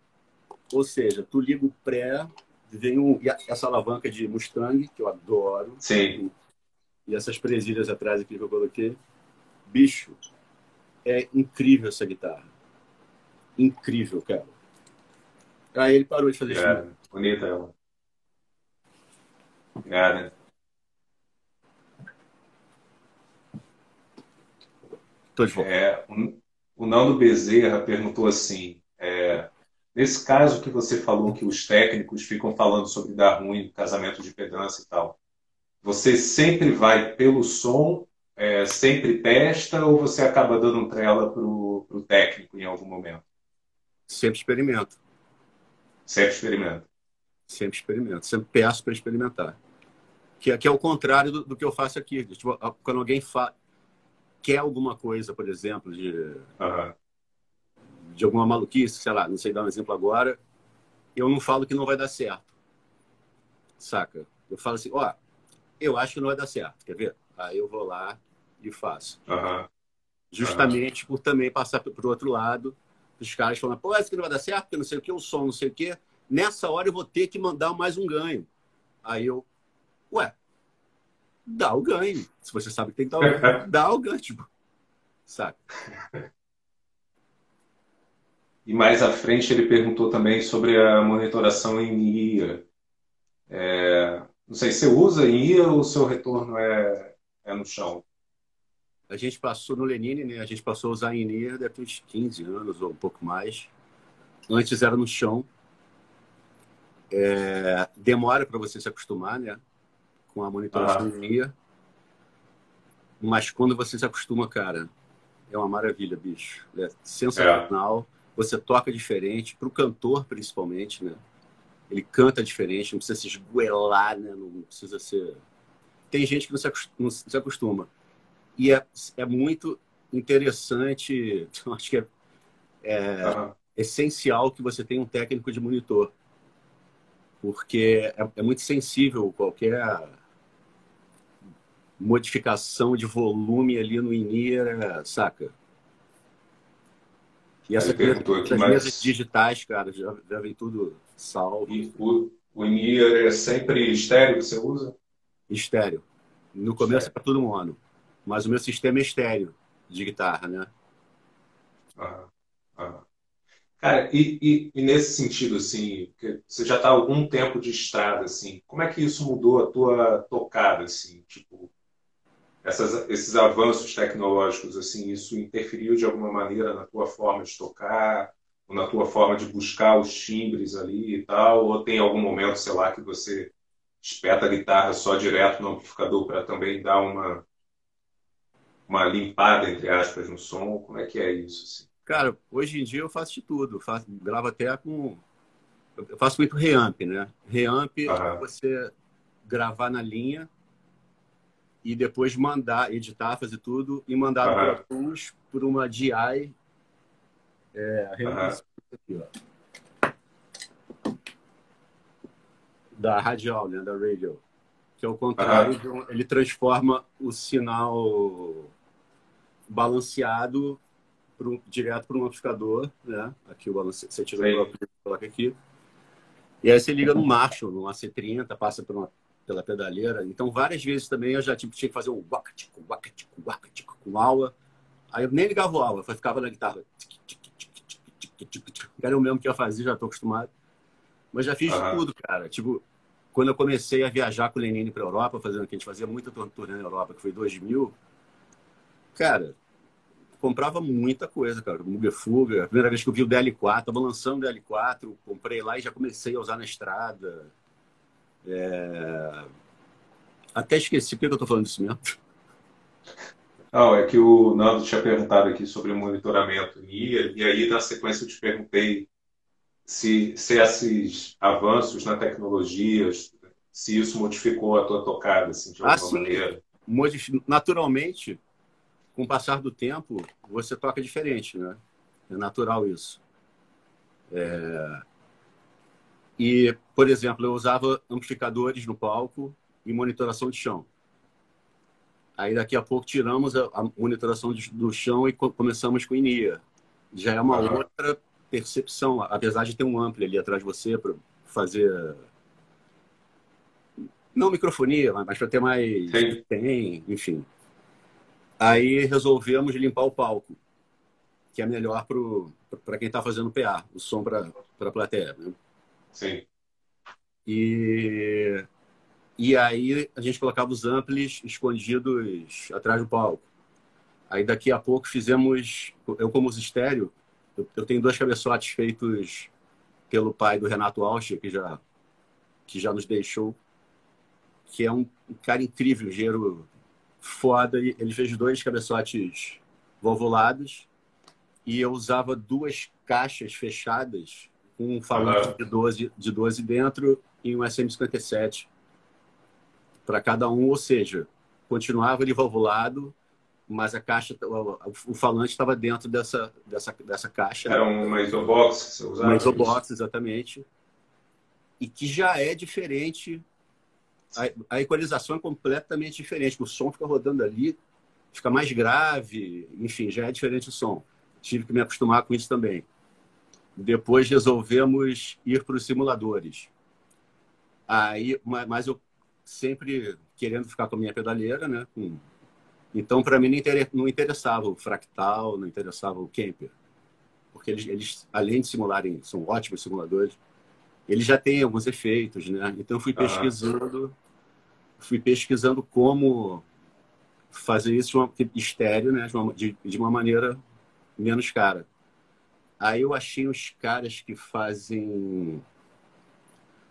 Ou seja, tu liga o pré, vem um, essa alavanca de Mustang, que eu adoro. Sim. E essas presilhas atrás aqui que eu coloquei. Bicho, é incrível essa guitarra. Incrível, cara. Aí ele parou de fazer é, isso. Bonita ela. Obrigado. Tô de volta. É, o Nando Bezerra perguntou assim: é, nesse caso que você falou que os técnicos ficam falando sobre dar ruim casamento de pedância e tal, você sempre vai pelo som, é, sempre testa ou você acaba dando trela para o técnico em algum momento? Sempre experimento. Sempre experimento. Sempre experimento. Sempre peço para experimentar. Que, que é o contrário do, do, que eu faço aqui. Tipo, quando alguém fala quer alguma coisa, por exemplo, de, uhum. de alguma maluquice, sei lá, não sei dar um exemplo agora, eu não falo que não vai dar certo. Saca? Eu falo assim, ó, eu acho que não vai dar certo, quer ver? Aí eu vou lá e faço. Uhum. Justamente uhum. por também passar para o outro lado, os caras falando, pô, isso que não vai dar certo, porque não sei o que, o som, não sei o que. Nessa hora eu vou ter que mandar mais um ganho. Aí eu, ué, dá o ganho. Se você sabe que tem que dar o ganho, <laughs> dá o ganho, tipo, sabe? E mais à frente ele perguntou também sobre a monitoração em IA. É, não sei, você usa em IA ou o seu retorno é, é no chão? A gente passou no Lenine, né? A gente passou a usar em IA deve uns 15 anos ou um pouco mais. Antes era no chão. É, demora para você se acostumar, né? Com a monitoração ah. Mas quando você se acostuma, cara, é uma maravilha, bicho. É sensacional. É. Você toca diferente, para o cantor principalmente, né? ele canta diferente, não precisa se esguelar, né? não precisa ser. Tem gente que não se acostuma. Não se acostuma. E é, é muito interessante, <laughs> acho que é, é uhum. essencial que você tenha um técnico de monitor, porque é, é muito sensível qualquer modificação de volume ali no INIR, saca? E essa coisa das mas... mesas digitais, cara, já, já vem tudo salvo. E o, o INIR é sempre estéreo que você usa? Estéreo. No começo é para todo mono. Mas o meu sistema é estéreo de guitarra, né? Ah, ah. Cara, e, e, e, nesse sentido, assim, você já está há algum tempo de estrada, assim, como é que isso mudou a tua tocada, assim, tipo, essas, esses avanços tecnológicos, assim, isso interferiu de alguma maneira na tua forma de tocar, ou na tua forma de buscar os timbres ali e tal, ou tem algum momento, sei lá, que você espeta a guitarra só direto no amplificador para também dar uma uma limpada entre aspas no som? Como é que é isso? Assim? Cara, hoje em dia eu faço de tudo, faço, gravo até com eu faço muito reamp, né? Reamp é você gravar na linha e depois mandar, editar, fazer tudo e mandar uhum. por uma DI. É, aqui, ó. Da radial, né? Da radio. Que é o contrário, ele transforma o sinal balanceado pro, direto para um amplificador, né? Aqui o balance, você tira o bloco coloca aqui. E aí você liga no Marshall, no AC30, passa por uma pela pedaleira. Então, várias vezes também eu já tipo, tinha que fazer um waka-tico, waka-tico, waka-tico com aula. Aí eu nem ligava o aula, ficava na guitarra. Era o mesmo que eu fazia, já estou acostumado. Mas já fiz tudo, cara. Tipo, quando eu comecei a viajar com o Lenine para a Europa, fazendo que a gente fazia muita turnê na Europa, que foi 2000, cara, comprava muita coisa, cara. Muga Fuga. A primeira vez que eu vi o DL4, tava lançando o DL4, comprei lá e já comecei a usar na estrada. É... Até esqueci porque eu estou falando disso mesmo. Não, é que o Nando tinha perguntado aqui sobre o monitoramento NIA, e aí na sequência eu te perguntei se, se esses avanços na tecnologia, se isso modificou a tua tocada, assim, de alguma ah, maneira. Naturalmente, com o passar do tempo, você toca diferente, né? É natural isso. É... E, por exemplo, eu usava amplificadores no palco e monitoração de chão. Aí daqui a pouco tiramos a, a monitoração de, do chão e co começamos com INIA. Já é uma outra percepção, apesar de ter um ampli ali atrás de você para fazer não microfonia, mas para ter mais Sim. tem, enfim. Aí resolvemos limpar o palco, que é melhor para quem está fazendo PA, o som para a plateia. Né? Sim. E, e aí a gente colocava os amplis escondidos atrás do palco. Aí daqui a pouco fizemos, eu como os estéreo, eu, eu tenho dois cabeçotes feitos pelo pai do Renato Alcha, que já, que já nos deixou, que é um, um cara incrível, engenheiro foda. Ele fez dois cabeçotes volvulados e eu usava duas caixas fechadas com um falante uhum. de, 12, de 12 dentro e um SM57 para cada um, ou seja, continuava ele valvulado, mas a caixa, o falante estava dentro dessa, dessa, dessa caixa. Era uma isobox que você usava? Uma isobox, exatamente. E que já é diferente, a, a equalização é completamente diferente, o som fica rodando ali, fica mais grave, enfim, já é diferente o som. Tive que me acostumar com isso também. Depois resolvemos ir para os simuladores. Aí, mas eu sempre querendo ficar com a minha pedaleira, né? Então, para mim, não interessava o fractal, não interessava o camper. Porque eles, eles, além de simularem, são ótimos simuladores, eles já têm alguns efeitos, né? Então, eu fui pesquisando, ah. fui pesquisando como fazer isso de uma, estéreo, né? De uma, de, de uma maneira menos cara. Aí eu achei os caras que fazem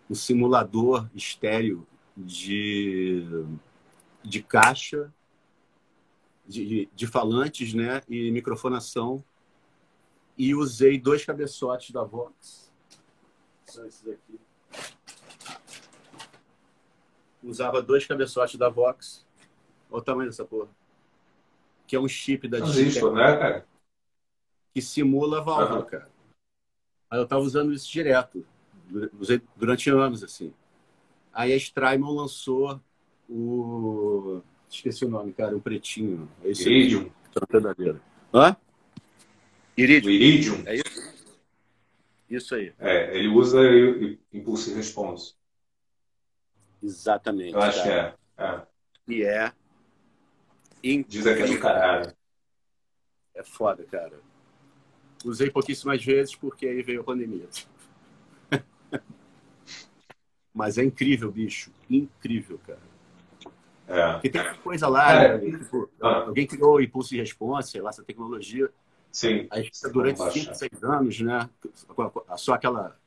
um simulador estéreo de, de caixa, de, de falantes né, e microfonação. E usei dois cabeçotes da Vox. São esses aqui. usava dois cabeçotes da Vox. Olha o tamanho dessa porra. Que é um chip da Transistor, né, cara? Que simula a válvula, uhum. cara. Aí eu tava usando isso direto. Usei durante anos, assim. Aí a Strymon lançou o. Esqueci o nome, cara, o pretinho. Esse Iridium. Aqui, Hã? Iridium. Iridium. É isso? Isso aí. É, ele usa Impulse Response. Exatamente. Eu acho cara. que é. é. E é. Dizem que é do caralho. É foda, cara. Usei pouquíssimas vezes porque aí veio a pandemia. <laughs> Mas é incrível, bicho. Incrível, cara. É. Porque tem coisa lá, é. né? tipo, ah. alguém criou o impulso e responsa, sei lá, essa tecnologia. Sim. Aí durante 5, 6 anos, né? Só aquela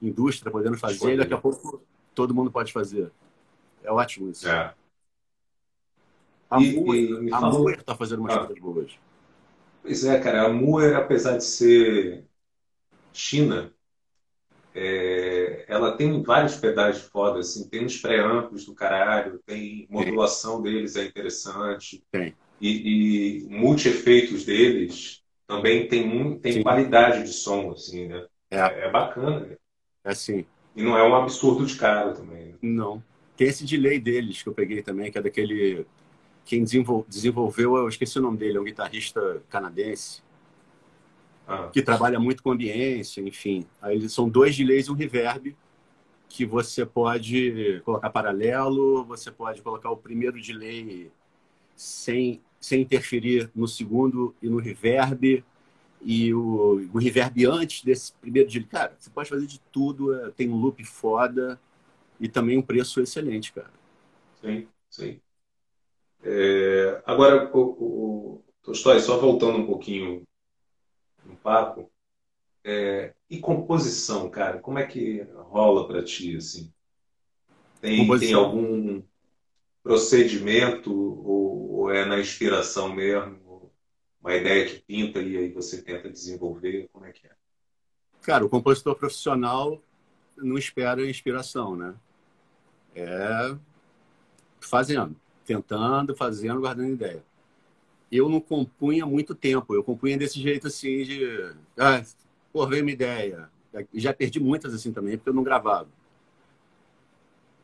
indústria podendo fazer, e daqui a pouco todo mundo pode fazer. É ótimo isso. É. A Muer está fazendo umas ah. coisas boas. Pois é, cara. A Muer, apesar de ser China, é, ela tem vários pedais foda, assim, tem uns pré-amplos do caralho, tem modulação deles é interessante. Tem. E, e multi-efeitos deles também tem, tem qualidade de som, assim, né? É, é bacana. Né? É assim. E não é um absurdo de caro também. Né? Não. Tem esse delay deles que eu peguei também, que é daquele. Quem desenvolveu, eu esqueci o nome dele, é um guitarrista canadense. Ah. Que trabalha muito com ambiência, enfim. Aí eles são dois delays e um reverb que você pode colocar paralelo, você pode colocar o primeiro delay sem, sem interferir no segundo e no reverb, e o, o reverb antes desse primeiro delay. Cara, você pode fazer de tudo, é, tem um loop foda, e também um preço excelente, cara. Sim, sim. É, agora, o, o Tolstói, só voltando um pouquinho no papo, é, e composição, cara, como é que rola para ti, assim? Tem, tem algum procedimento ou, ou, é na inspiração mesmo? Uma ideia que pinta e aí você tenta desenvolver? Como é que é? Cara, o compositor profissional não espera inspiração, né? É fazendo, tentando, fazendo, guardando ideia. Eu não compunha muito tempo, eu compunha desse jeito assim de. Ah, pô, veio uma ideia. Já perdi muitas assim também, porque eu não gravava.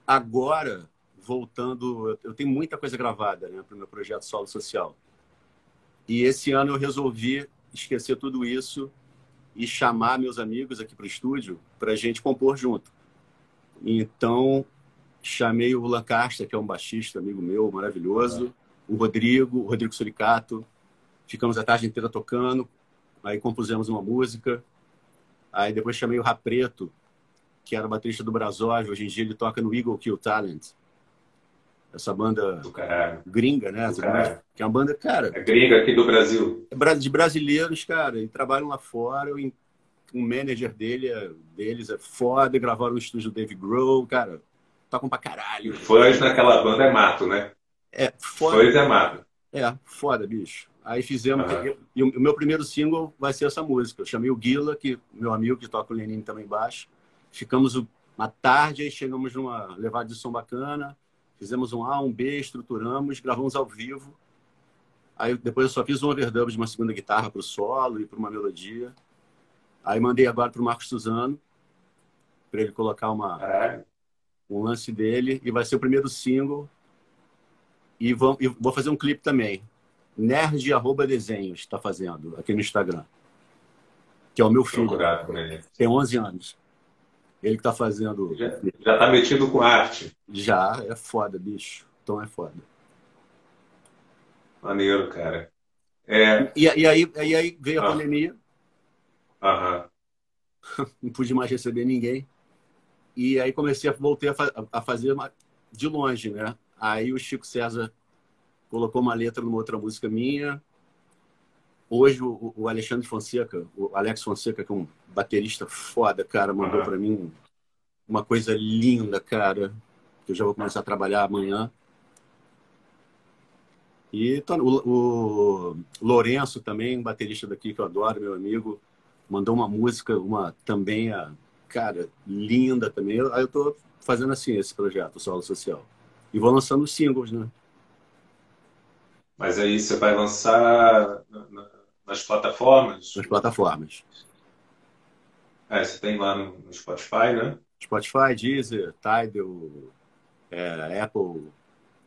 Agora, voltando, eu tenho muita coisa gravada né, para o meu projeto Solo Social. E esse ano eu resolvi esquecer tudo isso e chamar meus amigos aqui para o estúdio para a gente compor junto. Então, chamei o Lancaster, que é um baixista, amigo meu, maravilhoso, o Rodrigo, o Rodrigo Suricato. Ficamos a tarde inteira tocando, aí compusemos uma música. Aí depois chamei o Rapreto, que era baterista do Brasov, hoje em dia ele toca no Eagle Kill Talent. Essa banda gringa, né? Que é uma banda, cara. É gringa aqui do Brasil. É de brasileiros, cara, e trabalham lá fora. O um manager dele é, deles é foda, gravaram no estúdio Dave Grohl, cara tocam pra caralho. Fãs naquela banda é mato, né? É, foda. Fãs é mato. É, foda, bicho. Aí fizemos. Uhum. E o meu primeiro single vai ser essa música. Eu chamei o Guila, que meu amigo que toca o Lenin também baixo. Ficamos uma tarde e chegamos numa levada de som bacana. Fizemos um A, um B, estruturamos, gravamos ao vivo. Aí depois eu só fiz um overdub de uma segunda guitarra para o solo e para uma melodia. Aí mandei agora para o Marcos Suzano, para ele colocar uma, Caralho um lance dele e vai ser o primeiro single. E vou, e vou fazer um clipe também. Nerd arroba desenhos está fazendo aqui no Instagram. Que é o meu filho. Tem 11 anos. Ele que está fazendo. Já, já tá metido com arte. Já, é foda, bicho. Então é foda. Maneiro, cara. É... E, e, aí, e aí veio a ah. pandemia. Aham. <laughs> Não pude mais receber ninguém. E aí comecei a voltei a, fa a fazer de longe, né? Aí o Chico César colocou uma letra numa outra música minha. Hoje o, o Alexandre Fonseca, o Alex Fonseca, que é um baterista foda, cara, mandou uhum. para mim uma coisa linda, cara, que eu já vou começar a trabalhar amanhã. E o, o Lourenço também, um baterista daqui que eu adoro, meu amigo, mandou uma música, uma também a cara, linda também. Aí eu tô fazendo assim esse projeto, Solo Social. E vou lançando singles, né? Mas aí você vai lançar nas plataformas? Nas plataformas. É, você tem lá no Spotify, né? Spotify, Deezer, Tidal, é, Apple,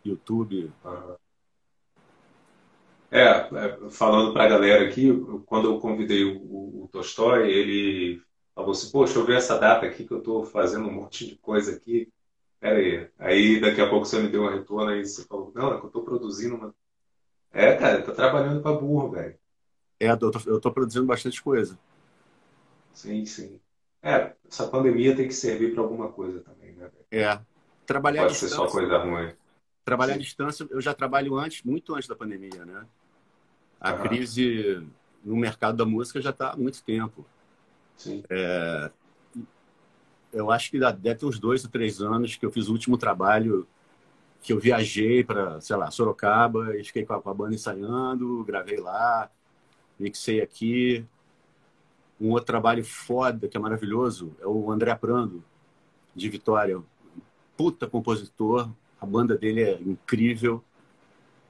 YouTube. Uhum. É, falando para a galera aqui, quando eu convidei o, o, o Tolstói, ele falou assim, poxa, eu vi essa data aqui que eu estou fazendo um monte de coisa aqui. Pera aí. Aí daqui a pouco você me deu um retorno e você falou, não, é que eu estou produzindo uma. É, cara, tá trabalhando para burro, velho. É, eu tô produzindo bastante coisa. Sim, sim. É, essa pandemia tem que servir para alguma coisa também, né? É. Trabalhar Pode ser só coisa ruim. Trabalhar Sim. à distância, eu já trabalho antes, muito antes da pandemia, né? A uhum. crise no mercado da música já está há muito tempo. Sim. É, eu acho que deve ter uns dois ou três anos que eu fiz o último trabalho que eu viajei para, sei lá, Sorocaba e fiquei com a, com a, banda ensaiando, gravei lá, mixei aqui. Um outro trabalho foda, que é maravilhoso, é o André Prando, de Vitória. Puta compositor, a banda dele é incrível.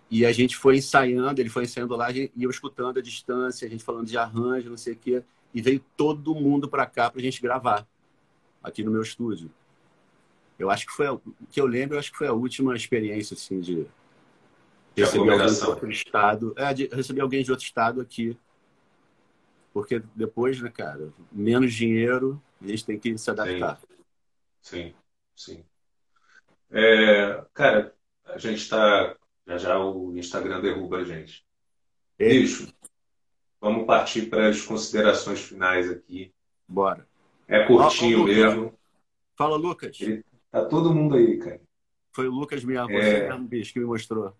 E a gente foi ensaiando, ele foi ensaiando lá e eu escutando a distância, a gente falando de arranjo, não sei o quê. E veio todo mundo para cá para a gente gravar, aqui no meu estúdio. Eu acho que foi, o que eu lembro, eu acho que foi a última experiência, assim, de receber alguém de outro estado. É, de receber alguém de outro estado aqui. Porque depois, né, cara, menos dinheiro, a gente tem que se adaptar. Sim, sim. sim. É, cara, a gente está já já o Instagram derruba a gente. Bicho, vamos partir para as considerações finais aqui. Bora. É curtinho mesmo. Fala, Lucas. Ele, tá todo mundo aí, cara. Foi o Lucas mesmo, é... mesmo, bicho, que me mostrou.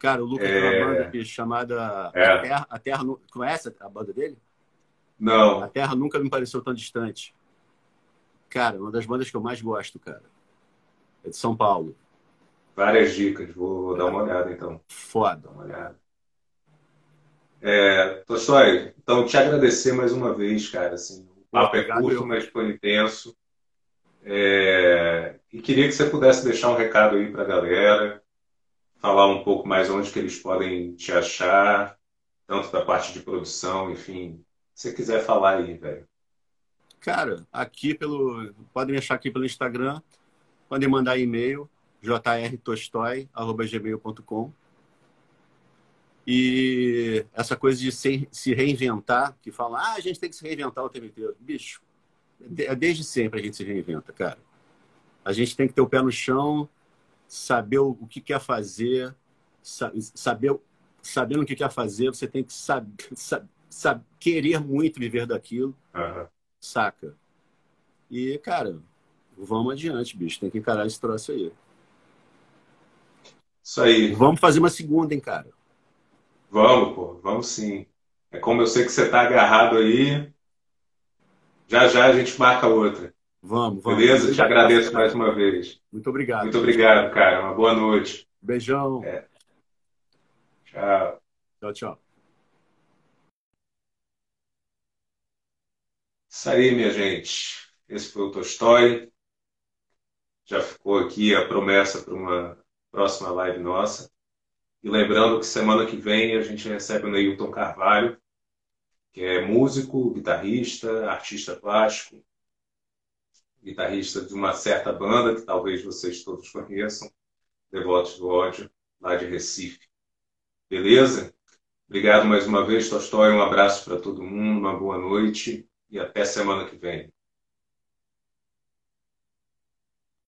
Cara, o Lucas é... tem uma banda bicho, chamada é. A Terra, a Terra. Conhece a banda dele? Não. A Terra nunca me pareceu tão distante. Cara, uma das bandas que eu mais gosto, cara. É de São Paulo. Várias dicas, vou, vou dar uma olhada então. Foda. Dar uma olhada. É, então te agradecer mais uma vez, cara. Assim, o papo é curto, mas foi intenso. É, e queria que você pudesse deixar um recado aí para a galera, falar um pouco mais onde que eles podem te achar, tanto da parte de produção, enfim. Se você quiser falar aí, velho. Cara, aqui pelo. Podem me achar aqui pelo Instagram, podem mandar e-mail, jrtolstói.gmail.com. E essa coisa de se, se reinventar, que fala, ah, a gente tem que se reinventar o tempo inteiro. Bicho, é desde sempre a gente se reinventa, cara. A gente tem que ter o pé no chão, saber o, o que quer fazer, saber, sabendo o que quer fazer, você tem que saber, saber, querer muito viver daquilo, uhum. saca? E, cara, vamos adiante, bicho. Tem que encarar esse troço aí. Isso aí. Vamos fazer uma segunda, hein, cara? Vamos, pô. Vamos sim. É como eu sei que você tá agarrado aí. Já já a gente marca outra. Vamos, vamos. Beleza? Te agradeço mais uma vez. Muito obrigado. Muito obrigado, cara. Uma boa noite. Beijão. É. Tchau. Tchau, tchau. Isso aí, minha gente. Esse foi o Tolstói. Já ficou aqui a promessa para uma próxima live nossa. E lembrando que semana que vem a gente recebe o Neilton Carvalho, que é músico, guitarrista, artista plástico, guitarrista de uma certa banda que talvez vocês todos conheçam, Devotos do Ódio, lá de Recife. Beleza? Obrigado mais uma vez, Tolstói. Um abraço para todo mundo, uma boa noite e até semana que vem.